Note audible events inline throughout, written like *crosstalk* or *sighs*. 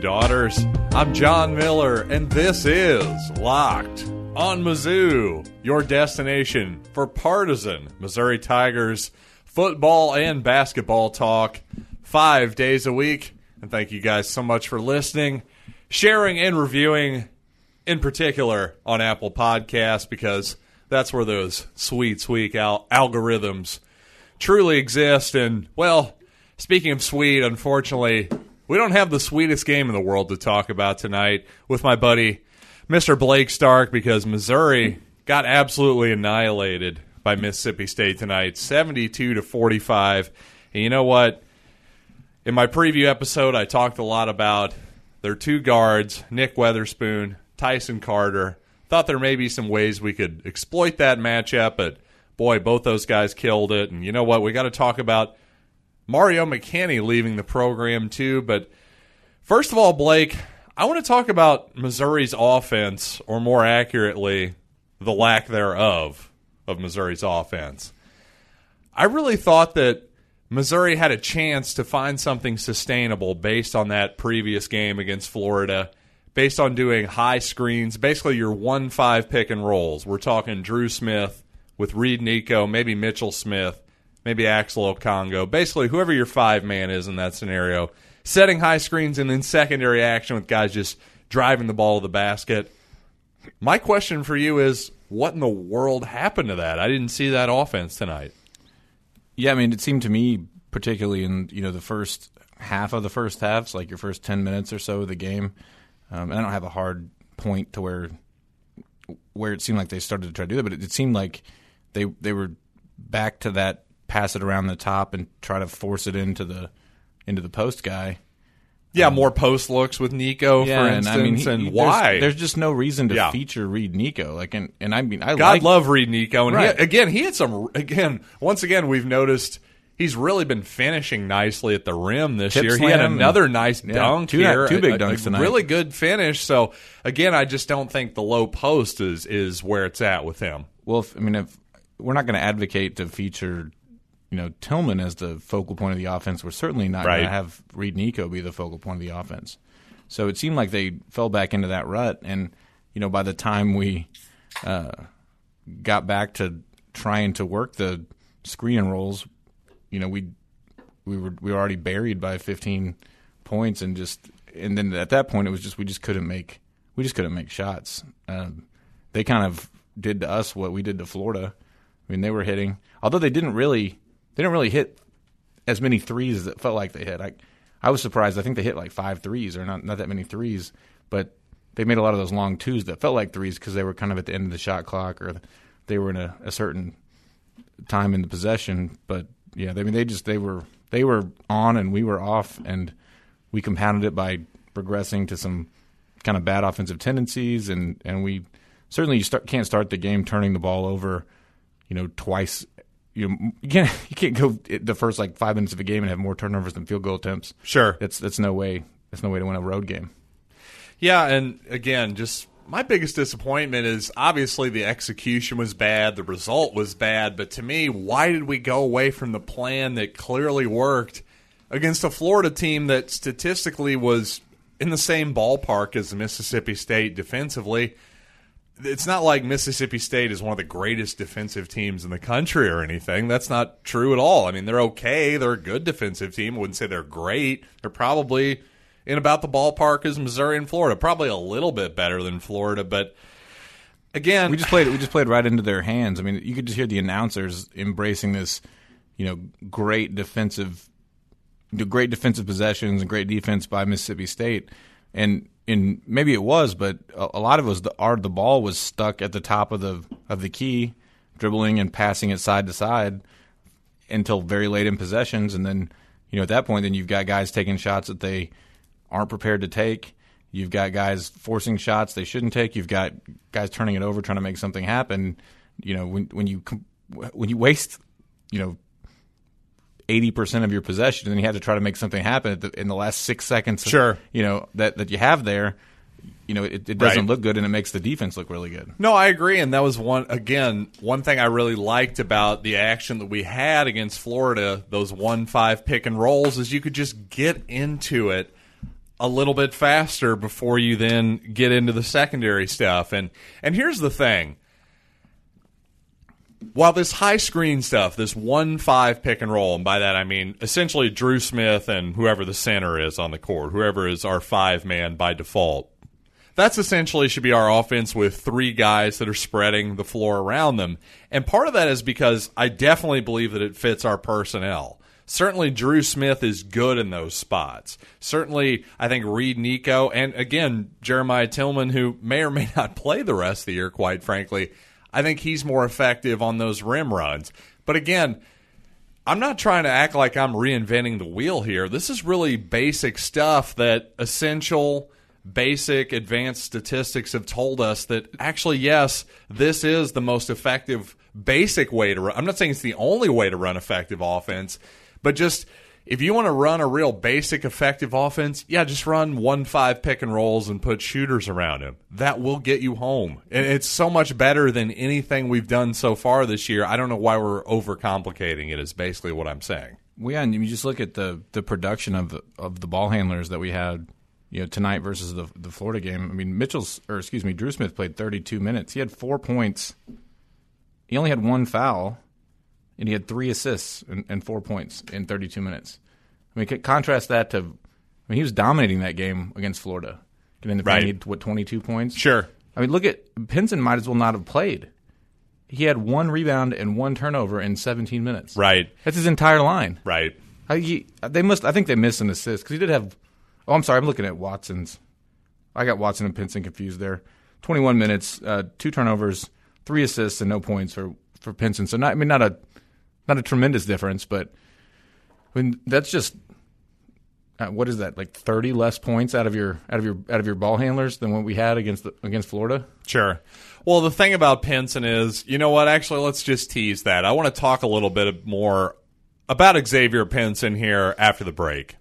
daughters. I'm John Miller, and this is Locked on Mizzou, your destination for partisan Missouri Tigers football and basketball talk five days a week. And thank you guys so much for listening, sharing, and reviewing, in particular on Apple Podcasts, because that's where those sweet, sweet al- algorithms truly exist. And, well, speaking of sweet, unfortunately, we don't have the sweetest game in the world to talk about tonight with my buddy, Mr. Blake Stark, because Missouri got absolutely annihilated by Mississippi State tonight, 72 to 45. And you know what? In my preview episode, I talked a lot about their two guards, Nick Weatherspoon, Tyson Carter. Thought there may be some ways we could exploit that matchup, but boy, both those guys killed it. And you know what? We got to talk about Mario McKinney leaving the program too. But first of all, Blake, I want to talk about Missouri's offense, or more accurately, the lack thereof of Missouri's offense. I really thought that Missouri had a chance to find something sustainable based on that previous game against Florida, based on doing high screens, basically your 1 5 pick and rolls. We're talking Dru Smith with Reed Nikko, maybe Mitchell Smith maybe Axel Okongo, basically whoever your five man is in that scenario, setting high screens and then secondary action with guys just driving the ball to the basket. My question for you is what in the world happened to that? I didn't see that offense tonight. Yeah, I mean, it seemed to me, particularly in you know the first half of the first halves, like your first ten minutes or so of the game. Um, and I don't have a hard point to where where it seemed like they started to try to do that, but it, it seemed like they they were back to that pass it around the top and try to force it into the into the post guy. Yeah, um, more post looks with Nikko, yeah, for instance. And, I mean, he, and why? There's, there's, just no reason to yeah. feature Reed Nikko. Like, and, and I mean, I God like, love Reed Nikko, and right. he, again, he had some. Again, once again, we've noticed he's really been finishing nicely at the rim this Tip year. He had another nice yeah, dunk two, here, two big a, dunks a tonight. Really good finish. So again, I just don't think the low post is is where it's at with him. Well, if, I mean, if we're not going to advocate to feature you know Tilmon as the focal point of the offense. We're certainly not right. going to have Reed Nikko be the focal point of the offense. So it seemed like they fell back into that rut, and you know by the time we uh, got back to trying to work the screen and rolls, you know we we were we were already buried by 15 points, and just and then at that point it was just we just couldn't make we just couldn't make shots. Um, they kind of did to us what we did to Florida. I mean, they were hitting, although they didn't really they didn't really hit as many threes as it felt like they hit. I I was surprised. I think they hit like five threes or not not that many threes, but they made a lot of those long twos that felt like threes because they were kind of at the end of the shot clock or they were in a, a certain time in the possession. But yeah, I mean they just they were they were on and we were off, and we compounded it by progressing to some kind of bad offensive tendencies, and and we certainly you start, can't start the game turning the ball over, you know, twice you know, you can't *laughs* you can't go the first like five minutes of a game and have more turnovers than field goal attempts. Sure, that's that's no way that's no way to win a road game. Yeah, and again, just my biggest disappointment is obviously the execution was bad, the result was bad, but to me, why did we go away from the plan that clearly worked against a Florida team that statistically was in the same ballpark as Mississippi State defensively? It's not like Mississippi State is one of the greatest defensive teams in the country or anything. That's not true at all. I mean, they're okay. They're a good defensive team. I wouldn't say they're great. They're probably in about the ballpark as Missouri and Florida. Probably a little bit better than Florida, but again, we just played. We just played right into their hands. I mean, you could just hear the announcers embracing this, you know, great defensive, great defensive possessions and great defense by Mississippi State, and and maybe it was, but a, a lot of it was the art. The ball was stuck at the top of the of the key, dribbling and passing it side to side until very late in possessions, and then you know at that point, then you've got guys taking shots that they aren't prepared to take. You've got guys forcing shots they shouldn't take. You've got guys turning it over, trying to make something happen. You know when when you when you waste you know eighty percent of your possession, and you have to try to make something happen the, in the last six seconds. Sure, you know that that you have there. You know, it, it doesn't right. look good, and it makes the defense look really good. No, I agree, and that was one again one thing I really liked about the action that we had against Florida. Those one five pick and rolls is you could just get into it a little bit faster before you then get into the secondary stuff. And and here's the thing. While this high screen stuff, this one five pick and roll, and by that I mean essentially Dru Smith and whoever the center is on the court, whoever is our five man by default, that's essentially should be our offense with three guys that are spreading the floor around them. And part of that is because I definitely believe that it fits our personnel. Certainly, Dru Smith is good in those spots. Certainly, I think Reed Nikko and again, Jeremiah Tilmon, who may or may *laughs* not play the rest of the year, quite frankly, I think he's more effective on those rim runs. But again, I'm not trying to act like I'm reinventing the wheel here. This is really basic stuff that essential basic advanced statistics have told us that actually, yes, this is the most effective basic way to run. I'm not saying it's the only way to run effective offense, but just if you want to run a real basic effective offense, yeah, just run one five pick and rolls and put shooters around him. That will get you home. And it's so much better than anything we've done so far this year. I don't know why we're overcomplicating it is basically what I'm saying. Well, yeah, and you just look at the the production of the, of the ball handlers that we had you know tonight versus the the Florida game. I mean, Mitchell's or excuse me, Dru Smith played 32 minutes. He had four points. He only had one foul, and he had three assists and, and four points in 32 minutes. I mean, contrast that to. I mean, he was dominating that game against Florida. Getting the right. he had, what 22 points. Sure. I mean, look at Pinson. Might as well not have played. He had one rebound and one turnover in 17 minutes. Right. That's his entire line. Right. I, he, they must. I think they missed an assist because he did have Oh, I'm sorry. I'm looking at Watson's. I got Watson and Pinson confused there. 21 minutes, uh, two turnovers, three assists, and no points for for Pinson. So not, I mean, not a not a tremendous difference, but I mean that's just uh, what is that like 30 less points out of your out of your out of your ball handlers than what we had against the, against Florida. Sure. Well, the thing about Pinson is, you know what? Actually, let's just tease that. I want to talk a little bit more about Xavier Pinson here after the break.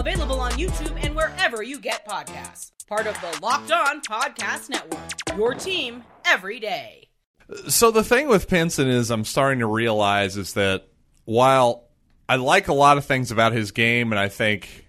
Available on YouTube and wherever you get podcasts. Part of the Locked On Podcast Network. Your team every day. So the thing with Pinson is I'm starting to realize is that while I like a lot of things about his game and I think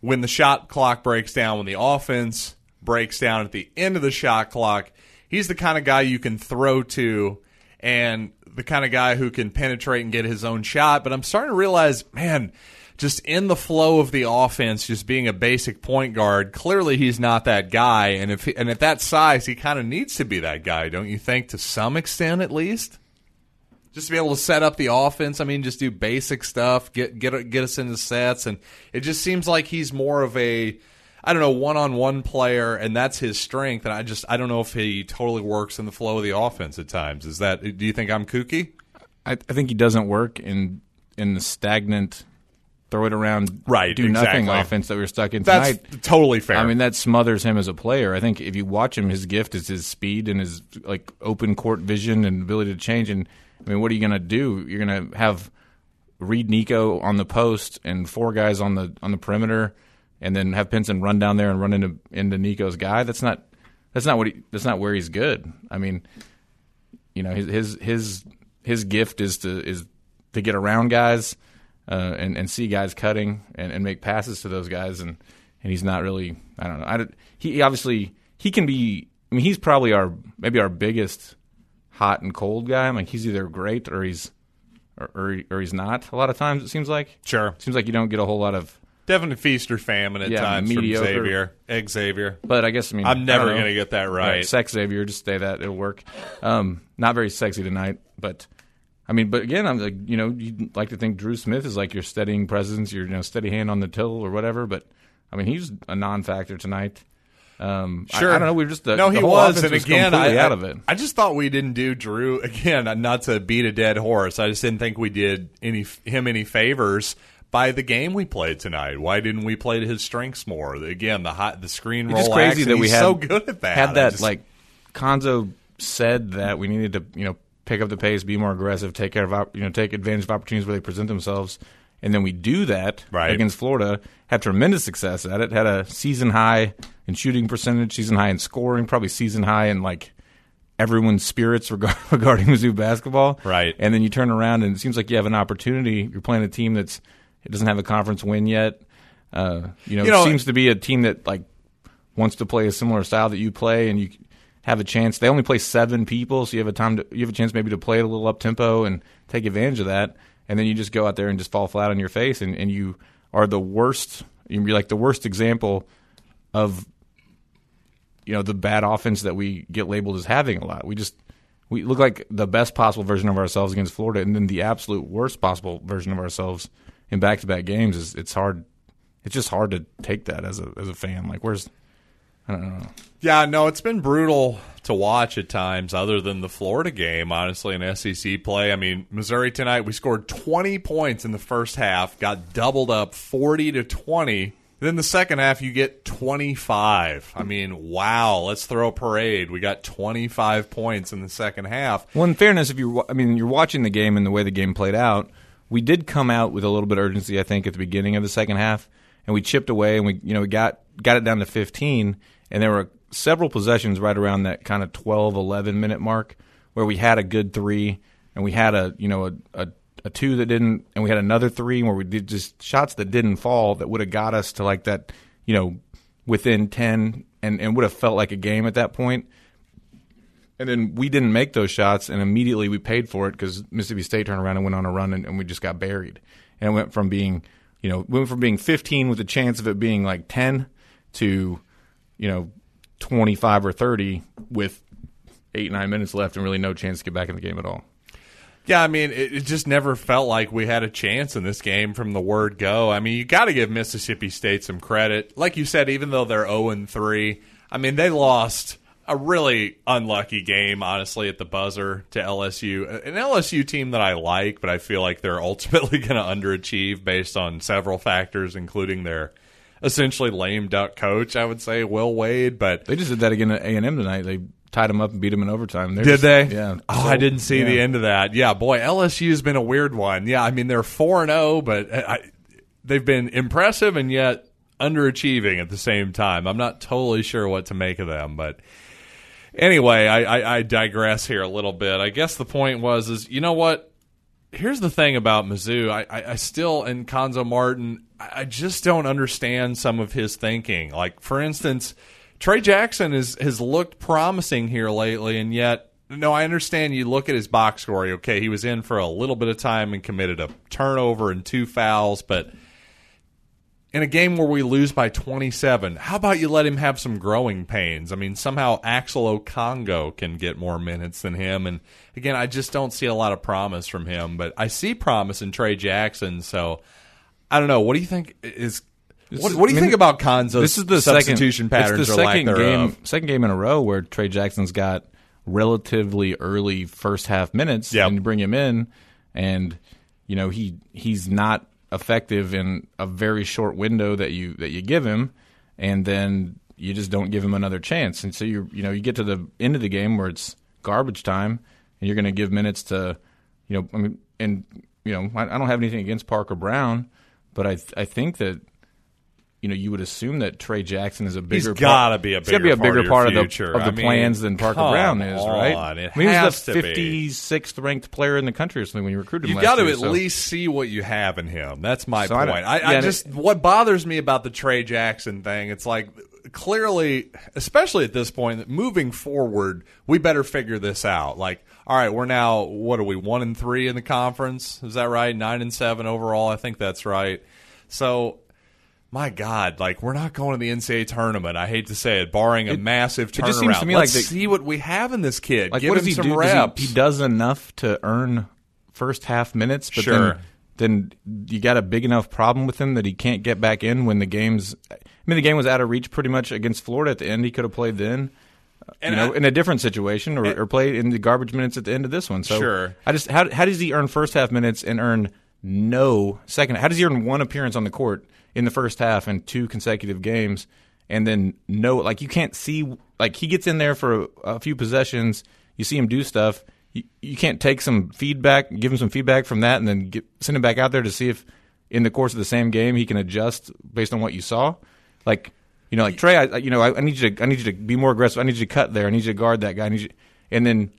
when the shot clock breaks down, when the offense breaks down at the end of the shot clock, he's the kind of guy you can throw to and the kind of guy who can penetrate and get his own shot. But I'm starting to realize, man, just in the flow of the offense, just being a basic point guard, clearly he's not that guy. And if he, and at that size, he kind of needs to be that guy, don't you think? To some extent, at least, just to be able to set up the offense. I mean, just do basic stuff, get get get us into sets, and it just seems like he's more of a I don't know, one on one player, and that's his strength. And I just I don't know if he totally works in the flow of the offense at times. Is that? Do you think I'm kooky? I, I think he doesn't work in in the stagnant throw it around, right? Do exactly. nothing offense that we're stuck in tonight. That's totally fair. I mean, that smothers him as a player. I think if you watch him, his gift is his speed and his like open court vision and ability to change. And I mean, what are you going to do? You're going to have Reed Nikko on the post and four guys on the on the perimeter, and then have Pinson run down there and run into into Nikko's guy. That's not that's not what he, that's not where he's good. I mean, you know, his his his his gift is to is to get around guys uh, and and see guys cutting and, and make passes to those guys, and and he's not really. I don't know. I, he obviously he can be. I mean, he's probably our maybe our biggest hot and cold guy. I'm like he's either great or he's or, or, or he's not. A lot of times it seems like. Sure. Seems like you don't get a whole lot of. Definitely feast or famine at Yeah, times mediocre. from Xavier. Egg Xavier. But I guess I mean I'm never to get that right. Sex Xavier, just say that it'll work. Um, not very sexy tonight, but I mean, but again, I'm like, you know, you'd like to think Dru Smith is like your steadying presence, your you know steady hand on the till or whatever. But I mean, he's a non-factor tonight. Um, Sure. I, don't know. We were just the, no, the he was, and again, completely I, out of it. I just thought we didn't do Dru again. Not to beat a dead horse, I just didn't think we did any him any favors by the game we played tonight. Why didn't we play to his strengths more? Again, the hot, the screen roll. It's crazy action, that we he's had so good at that. Had that just- like Cuonzo said that we needed to you know pick up the pace, be more aggressive, take care of you know take advantage of opportunities where they present themselves, and then we do that Right. against Florida. Had tremendous success at it. Had a season high in shooting percentage, season high in scoring, probably season high in like everyone's spirits *laughs* regard- regarding Mizzou basketball. Right. And then you turn around and it seems like you have an opportunity. You're playing a team that's it doesn't have a conference win yet. Uh, you know, You know- it seems to be a team that like wants to play a similar style that you play, and you have a chance. They only play seven people, so you have a time to you have a chance maybe to play a little up tempo and take advantage of that. And then you just go out there and just fall flat on your face, and, and you are the worst. You're like the worst example of you know the bad offense that we get labeled as having a lot. We just we look like the best possible version of ourselves against Florida, and then the absolute worst possible version of ourselves in back to back games. Is it's hard. It's just hard to take that as a as a fan. Like where's I don't know. Yeah, no, it's been brutal to watch at times, other than the Florida game, honestly, in SEC play. I mean, Missouri tonight, we scored 20 points in the first half, got doubled up 40 to 20. Then the second half, you get 25. I mean, wow, let's throw a parade. We got 25 points in the second half. Well, in fairness, if you I mean you're watching the game and the way the game played out, we did come out with a little bit of urgency. I think at the beginning of the second half, and we chipped away and we you know we got got it down to 15, and there were several possessions right around that kind of 12, 11 minute mark where we had a good three and we had a you know a, a a two that didn't, and we had another three where we did just shots that didn't fall that would have got us to like that, you know, within ten, and and would have felt like a game at that point. And then we didn't make those shots, and immediately we paid for it because Mississippi State turned around and went on a run, and, and we just got buried. And it went from being, you know, went from being 15 with a chance of it being like 10 to, you know, 25 or 30 with eight nine minutes left and really no chance to get back in the game at all. Yeah, I mean, it, it just never felt like we had a chance in this game from the word go. I mean, you got to give Mississippi State some credit. Like you said, even though they're 0 and 3, I mean, they lost a really unlucky game, honestly, at the buzzer to LSU. An LSU team that I like, but I feel like they're *laughs* ultimately going to underachieve based on several factors, including their essentially lame duck coach, I would say, Will Wade. But They just did that again at A and M tonight. They tied them up and beat them in overtime. They're Did just- they? Yeah. Oh, So, I didn't see the end of that. Yeah, boy, LSU has been a weird one. Yeah, I mean they're four and zero, but uh, I, they've been impressive and yet underachieving at the same time. I'm not totally sure what to make of them, but anyway, I, I, I digress here a little bit. I guess the point was is you know what? Here's the thing about Mizzou. I, I, I still and Cuonzo Martin. I I just don't understand some of his thinking. Like for instance. Tray Jackson is, has looked promising here lately, and yet, no, I understand you look at his box score. Okay, he was in for a little bit of time and committed a turnover and two fouls, but in a game where we lose by 27, how about you let him have some growing pains? I mean, somehow Axel Okongo can get more minutes than him. And again, I just don't see a lot of promise from him, but I see promise in Tray Jackson. So I don't know. What do you think is. What, what do you I mean, think about Cuonzo's This is the substitution second, patterns It's the second game, second game in a row where Tray Jackson's got relatively early first half minutes, Yep. and you bring him in, and you know he he's not effective in a very short window that you that you give him, and then you just don't give him another chance, and so you you know you get to the end of the game where it's garbage time, and you're going to give minutes to, you know, I mean, and you know I, I don't have anything against Parker Braun, but I I think that you know, you would assume that Tray Jackson is a bigger. He's gotta be a he's gotta be bigger a bigger part of part, of the of the I mean, plans than Parker Braun is, right? on, it I mean, he has was the fifty sixth ranked player in the country or something when you recruited him. You got to at so- least see what you have in him. That's my So point. I, I, yeah, and just it- what bothers me about the Tray Jackson thing. It's like clearly, especially at this point, moving forward, we better figure this out. Like, all right, we're now what are we one and three in the conference? Is that right? Nine and seven overall. I think that's right. So. My God, like we're not going to the NCAA tournament. I hate to say it, barring a massive turnaround. just seems to me Let's like the- see what we have in this kid. Like, Give what him does he some do? Does reps. he, he does enough to earn first half minutes, but Sure. then then you got a big enough problem with him that he can't get back in when the game's. I mean, the game was out of reach pretty much against Florida at the end. He could have played then. And you know, I- in a different situation, or, or play in the garbage minutes at the end of this one. So, Sure. I just how how does he earn first half minutes and earn no second? How does he earn one appearance on the court in the first half and two consecutive games, and then no? Like you can't see. Like he gets in there for a, a few possessions, you see him do stuff. You, you can't take some feedback, give him some feedback from that, and then get, send him back out there to see if in the course of the same game he can adjust based on what you saw. Like you know, like Tray, I, you know, I, I need you to, I need you to be more aggressive. I need you to cut there. I need you to guard that guy. I need you, and then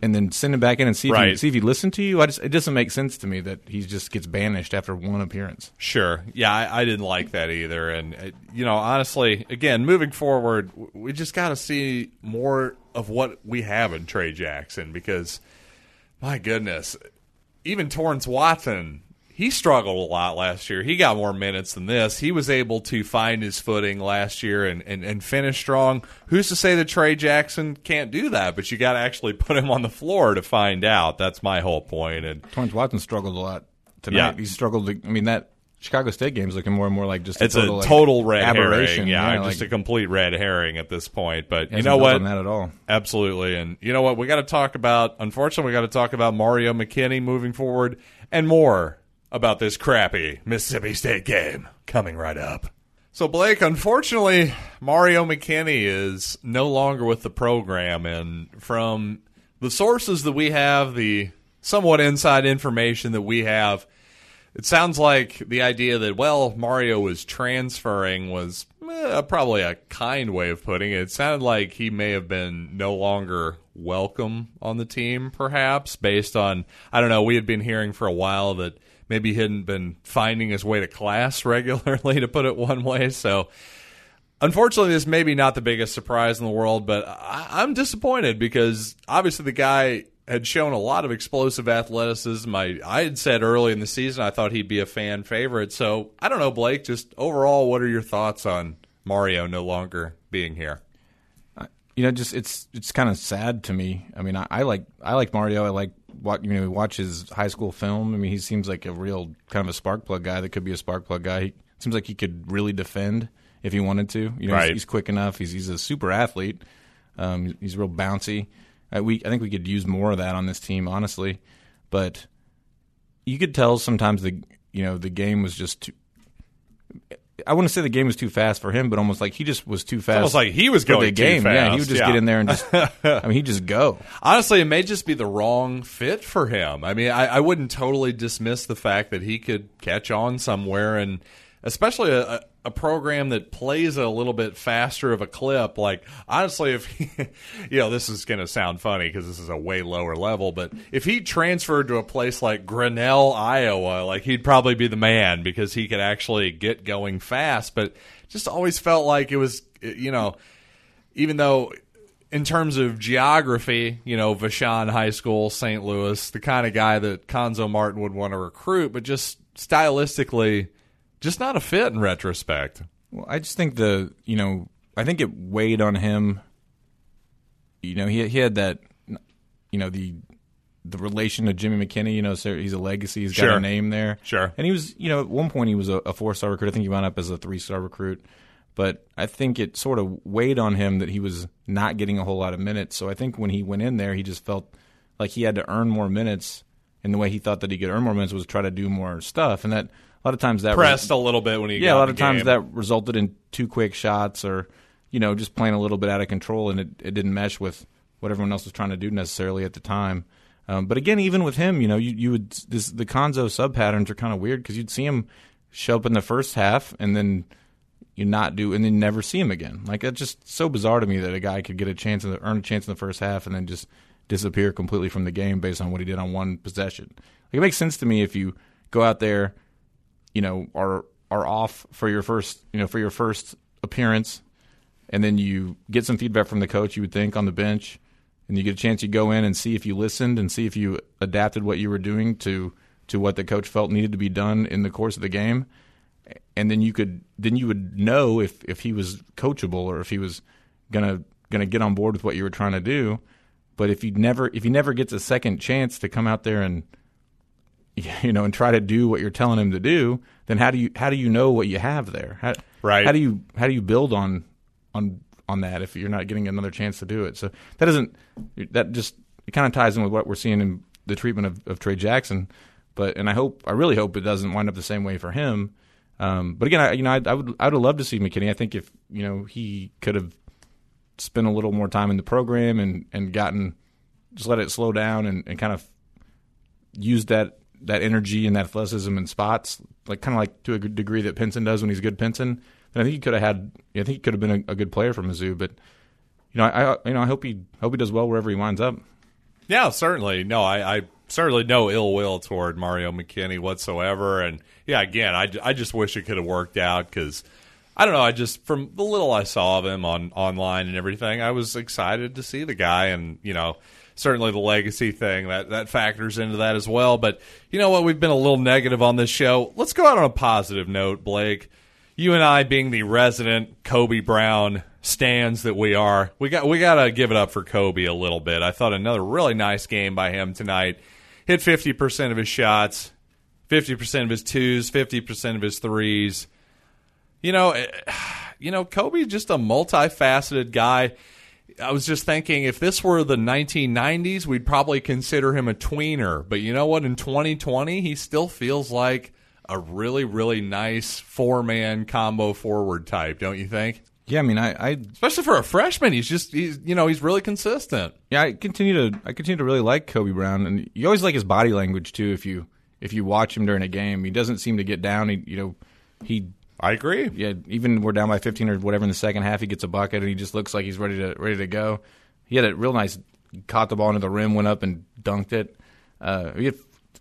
and then send him back in and see if he, Right. see if he listened to you. I just it doesn't make sense to me that he just gets banished after one appearance. Sure. Yeah, I, I didn't like that either. And, uh, you know, honestly, again, moving forward, we just got to see more of what we have in Tray Jackson because, my goodness, even Torrence Watson, he struggled a lot last year. He got more minutes than this. He was able to find his footing last year and, and, and finish strong. Who's to say that Tray Jackson can't do that? But you got to actually put him on the floor to find out. That's my whole point. And Torrence Watson struggled a lot tonight. Yeah. He struggled. To, I mean that Chicago State game is looking more and more like just a it's total, a like, total red aberration. herring. Yeah, like, just a complete red herring at this point. But you know what? that at all. Absolutely. And you know what? We got to talk about, unfortunately, we got to talk about Mario McKinney moving forward and more about this crappy Mississippi State game coming right up. So, Blake, unfortunately, Mario McKinney is no longer with the program. And from the sources that we have, the somewhat inside information that we have, it sounds like the idea that, well, Mario was transferring was eh, probably a kind way of putting it. It sounded like he may have been no longer welcome on the team, perhaps, based on, I don't know, we had been hearing for a while that maybe he hadn't been finding his way to class *laughs* regularly, to put it one way. So, unfortunately, this may be not the biggest surprise in the world, but I, I'm disappointed because obviously the guy had shown a lot of explosive athleticism. I, I had said early in the season I thought he'd be a fan favorite. So I don't know, Blake. Just overall, what are your thoughts on Mario no longer being here? You know, just it's it's kind of sad to me. I mean, I, I like I like Mario. I like what you know, watch his high school film. I mean, he seems like a real kind of a spark plug guy that could be a spark plug guy. He seems like he could really defend if he wanted to. You know, Right. he's, he's quick enough. He's he's a super athlete. Um, he's real bouncy. Uh, we I think we could use more of that on this team, honestly. But you could tell sometimes the you know the game was just too. I wouldn't say the game was too fast for him, but almost like he just was too fast. almost like he was going the too game. Yeah, he would just yeah. get in there and just. *laughs* I mean, he'd just go. Honestly, it may just be the wrong fit for him. I mean, I, I wouldn't totally dismiss the fact that he could catch on somewhere, and especially a, a, program that plays a little bit faster of a clip. Like, honestly, if he, *laughs* you know, this is going to sound funny because this is a way lower level, but if he transferred to a place like Grinnell, Iowa, like he'd probably be the man because he could actually get going fast. But just always felt like it was, eh, you know even though in terms of geography, you know, Vashon High School, St. Louis, the kind of guy that Cuonzo Martin would want to recruit, but just stylistically, just not a fit in retrospect. Well, I just think the you know I think it weighed on him. You know, he he had that, you know the the relation to Jimmy McKinney. You know, so he's a legacy. He's got Sure. a name there. Sure. And he was, you know, at one point he was a, a four star recruit. I think he wound up as a three star recruit. But I think it sort of weighed on him that he was not getting a whole lot of minutes. So I think when he went in there, he just felt like he had to earn more minutes. And the way he thought that he could earn more minutes was try to do more stuff. And that a lot of times that Pressed a little bit when he yeah, got a lot of the times game. that resulted in two quick shots or, you know, just playing a little bit out of control and it, it didn't mesh with what everyone else was trying to do necessarily at the time. Um, but again, even with him, you know, you, you would this the Cuonzo sub patterns are kind of weird because you'd see him show up in the first half and then you not do and then never see him again. Like it's just so bizarre to me that a guy could get a chance in the, earn a chance in the first half and then just disappear completely from the game based on what he did on one possession. Like it makes sense to me if you go out there you know are are off for your first you know for your first appearance and then you get some feedback from the coach you would think on the bench and you get a chance to go in and see if you listened and see if you adapted what you were doing to to what the coach felt needed to be done in the course of the game and then you could then you would know if if he was coachable or if he was gonna gonna get on board with what you were trying to do but if he never if he never gets a second chance to come out there and *laughs* you know and try to do what you're telling him to do then how do you how do you know what you have there how, Right. how do you how do you build on on on that if you're not getting another chance to do it so that doesn't that just it kind of ties in with what we're seeing in the treatment of, of Tray Jackson But and I hope I really hope it doesn't wind up the same way for him. Um, but again, I, you know, I, I would I would have loved to see McKinney. I think if you know he could have spent a little more time in the program and and gotten just let it slow down and, and kind of used that that energy and that athleticism in spots, like kind of like to a good degree that Pinson does when he's good Pinson. Then I think he could have had. I think he could have been a, a good player for Mizzou. But you know, I, I you know I hope he hope he does well wherever he winds up. Yeah, certainly. No, I, I certainly no ill will toward Mario McKinney whatsoever. And yeah, again, I, I just wish it could have worked out because I don't know. I just from the little I saw of him on online and everything, I was excited to see the guy, and you know. Certainly, the legacy thing that that factors into that as well. But you know what? We've been a little negative on this show. Let's go out on a positive note, Blake. You and I, being the resident Kobe Brown stands that we are, we got we got to give it up for Kobe a little bit. I thought another really nice game by him tonight. Hit fifty percent of his shots, fifty percent of his twos, fifty percent of his threes. You know, eh, *sighs* you know, Kobe's just a multifaceted guy. I was just thinking if this were the 1990s, we'd probably consider him a tweener. But you know what? In 2020, he still feels like a really, really nice four man combo forward type, don't you think? Yeah, I mean, I, I Especially for a freshman, he's just he's you know he's really consistent. yeah, I continue to I continue to really like Kobe Brown, and you always like his body language too. If you if you watch him during a game, he doesn't seem to get down. He you know he I agree. yeah even we're down by 15 or whatever in the second half, he gets a bucket and he just looks like he's ready to ready to go. He had a real nice caught the ball into the rim, went up and dunked it. Uh, he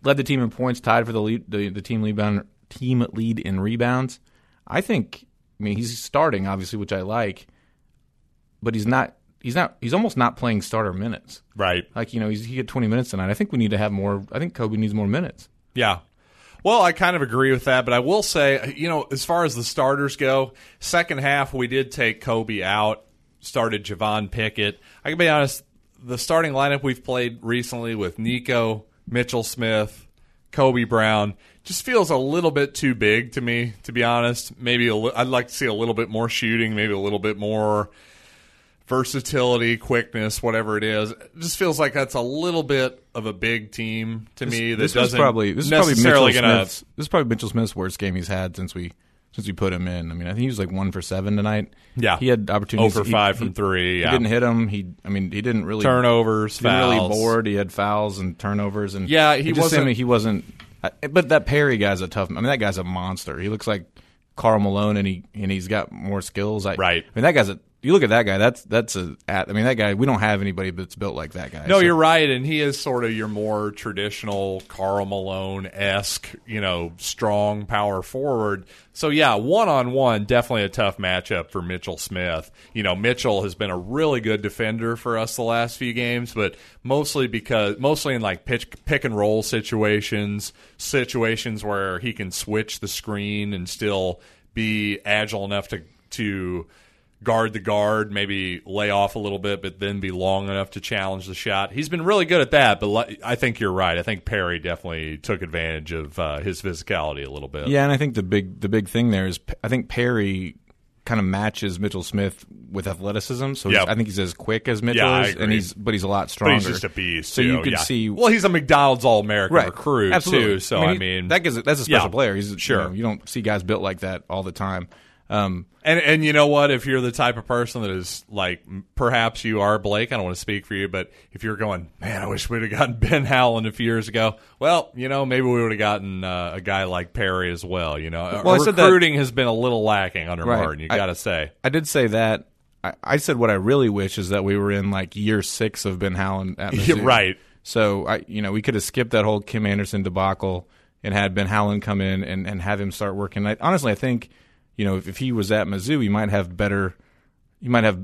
led the team in points, tied for the lead, the, the team rebound team lead in rebounds. I think. I mean, he's starting obviously, which I like, but he's not. He's not. He's almost not playing starter minutes. Right. Like you know, he's, he had 20 minutes tonight. I think we need to have more. I think Kobe needs more minutes. Yeah. Well, I kind of agree with that, but I will say, you know, as far as the starters go, second half we did take Kobe out, started Javon Pickett. I can be honest, the starting lineup we've played recently with Nikko, Mitchell Smith, Kobe Brown just feels a little bit too big to me, to be honest. Maybe a li- I'd like to see a little bit more shooting, maybe a little bit more versatility, quickness, whatever it is. It just feels like that's a little bit of a big team to me. That this doesn't probably this is probably Mitchell gonna Smith's. This is probably Mitchell Smith's worst game he's had since we since we put him in. I mean, I think he was like one for seven tonight. Yeah. he had opportunities. over He- five he- from three. He didn't hit him. He, I mean, he didn't really turnovers, He fouls. really board. He had fouls and turnovers, and Yeah, he just wasn't- seemed He wasn't. But that Perry guy's a tough. I mean, that guy's a monster. He looks like Karl Malone, and he and he's got more skills. I, Right. I mean, that guy's a. You look at that guy. That's that's a. I mean, that guy. We don't have anybody that's built like that guy. No, So- you're right, and he is sort of your more traditional Karl Malone esque, you know, strong power forward. So yeah, one on one, definitely a tough matchup for Mitchell Smith. You know, Mitchell has been a really good defender for us the last few games, but mostly because mostly in like pitch, pick and roll situations, situations where he can switch the screen and still be agile enough to to guard the guard, maybe lay off a little bit, but then be long enough to challenge the shot. He's been really good at that, but I think you're right. I think Perry definitely took advantage of uh, his physicality a little bit. Yeah, and I think the big the big thing there is I think Perry kind of matches Mitchell Smith with athleticism. So Yep. I think he's as quick as Mitchell Yeah, I is, and he's but he's a lot But stronger. he's just a beast. So too, you could yeah. see Well, he's a McDonald's All American recruit Absolutely. too. So I he- mean, that gives that's a special Yeah, player. He's you sure. know, you don't see guys built like that all the time. Um, And and you know what? If you're the type of person that is like, perhaps you are Blake. I don't want to speak for you, but if you're going, man, I wish we'd have gotten *laughs* Ben Howland a few years ago. Well, you know, maybe we would have gotten uh, a guy like Perry as well. You know, Well, I said that- recruiting has been a little lacking under Right. Martin. You got to say, I did say that. I, I said what I really wish is that we were in like year six of Ben Howland at *laughs* Mizzou. right. So I, you know, we could have skipped that whole Kim Anderson debacle and had Ben Howland come in and, and have him start working. I, honestly, I think, you know, if, if he was at Mizzou, he might have better, he might have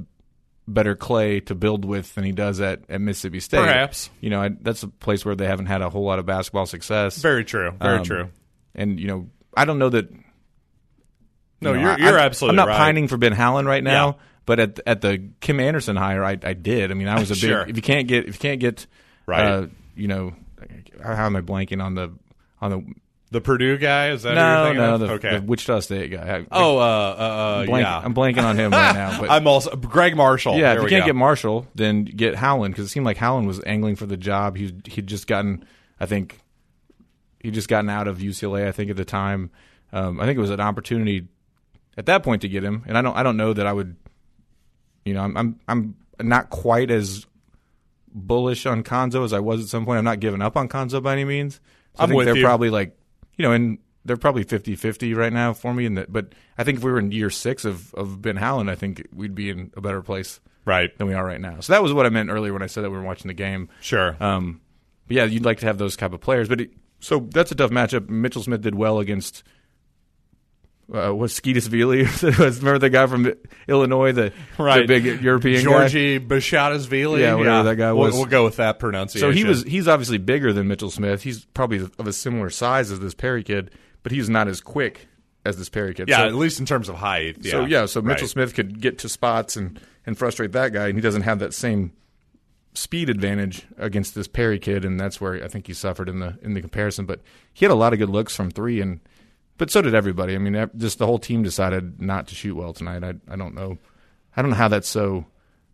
better clay to build with than he does at, at Mississippi State. Perhaps. You know, I, that's a place where they haven't had a whole lot of basketball success. very true, very Um, true. And you know, I don't know that. No, you know, you're you're I- absolutely I'm not right. pining for Ben Howland right now, Yeah. but at at the Kim Anderson hire, I, I did. I mean, I was a *laughs* big. Sure. If you can't get, if you can't get, Right. uh, you know, how am I blanking on the on the The Purdue guy is that? who no thinking no the, okay. the Wichita State guy? I, oh, uh, uh, uh I'm, blank, yeah. I'm blanking on him right now. *laughs* But I'm also Gregg Marshall. yeah, There if you can't go. get Marshall, then get Howland because it seemed like Howland was angling for the job. He he'd just gotten, I think, he just gotten out of UCLA. I think at the time, um, I think it was an opportunity at that point to get him. And I don't I don't know that I would, you know, I'm I'm, I'm not quite as bullish on Cuonzo as I was at some point. I'm not giving up on Cuonzo by any means. So I think they're you. probably like, you know, and they're probably 50-50 right now for me. And that, but I think if we were in year six of of Ben Howland, I think we'd be in a better place Right. than we are right now. So that was what I meant earlier when I said that we were watching the game. Sure. Um, but yeah, you'd like to have those type of players. But it, so that's a tough matchup. Mitchell Smith did well against uh, what's Skeetus Vili? *laughs* Remember the guy from Illinois, the, right. the big European guy. Georgie Bashadashvili. Yeah, whatever that guy We'll- was. We'll, go with that pronunciation. So he was he's obviously bigger than Mitchell Smith. He's probably of a similar size as this Perry kid, but he's not as quick as this Perry kid. Yeah, So- at least in terms of height. Yeah. So yeah, so Mitchell Right. Smith could get to spots and and frustrate that guy, and he doesn't have that same speed advantage against this Perry kid, and that's where I think he suffered in the in the comparison. But he had a lot of good looks from three, and but so did everybody. I mean, just the whole team decided not to shoot well tonight. I I don't know, I don't know how that's so.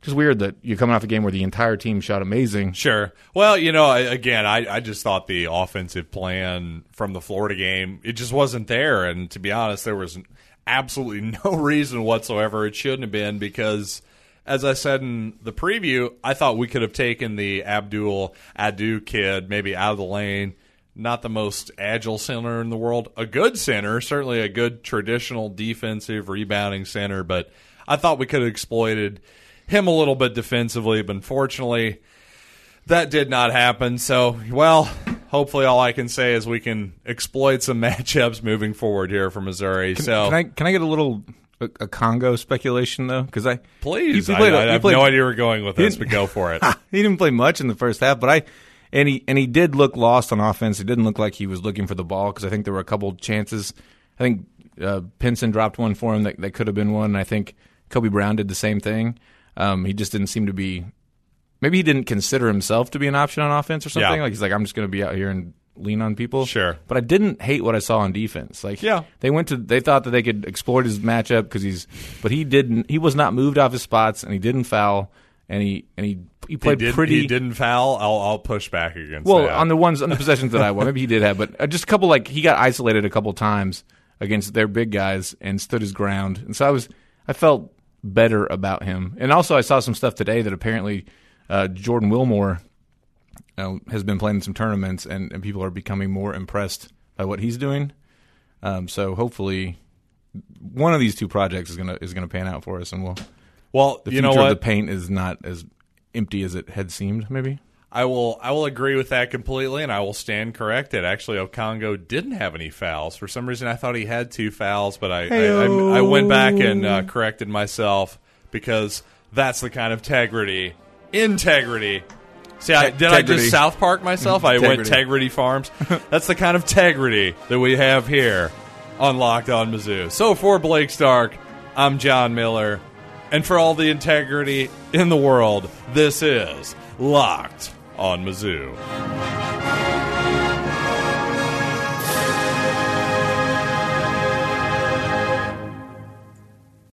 Just weird that you're coming off a game where the entire team shot amazing. Sure. Well, you know, again, I, I just thought the offensive plan from the Florida game it just wasn't there, and to be honest, there was absolutely *laughs* no reason whatsoever it shouldn't have been because. As I said in the preview, I thought we could have taken the Abdul Ado kid maybe out of the lane. Not the most agile center in the world. A good center, certainly a good traditional defensive rebounding center, but I thought we could have exploited him a little bit defensively, but unfortunately, that did not happen. So, well, hopefully, all I can say is we can exploit some *laughs* matchups moving forward here for Missouri. so, Can I can I get a little a, Okongo speculation though? Because I please, he I, played- I he have played- no idea where we're going with this, He- but go for it. *laughs* he didn't play much in the first half, but I and he and he did look lost on offense. It didn't look like he was looking for the ball because I think there were a couple chances. I think uh, Pinson dropped one for him that, that could have been one. And I think Kobe Brown did the same thing. Um, he just didn't seem to be. Maybe he didn't consider himself to be an option on offense or something. Yeah. Like he's like, I'm just going to be out here and lean on people. Sure. but I didn't hate what I saw on defense. Like, Yeah. they went to they thought that they could exploit his matchup because he's, but he didn't. He was not moved off his spots and he didn't foul and he and he he He, played did, pretty. he didn't foul. I'll, I'll push back against Well, that. on the ones on the possessions that I won, maybe he did have, but uh, just a couple like he got isolated a couple times against their big guys and stood his ground, and so I was I felt better about him. And also, I saw some stuff today that apparently uh, Jordan Wilmore uh, has been playing in some tournaments, and, and people are becoming more impressed by what he's doing. Um, so hopefully, one of these two projects is gonna is gonna pan out for us, and we'll well, the you future know of what? the paint is not as empty as it had seemed. Maybe. I will I will agree with that completely, and I will stand corrected. Actually, Okongo didn't have any fouls. For some reason, I thought he had two fouls, but I I, I, I went back and uh, corrected myself because that's the kind of integrity, integrity. See, I, did I just South Park myself? I went Integrity. Integrity Farms. *laughs* That's the kind of integrity that we have here on Locked On Mizzou. So for Blake Stark, I'm John Miller, and for all the integrity in the world, this is Locked on Mizzou.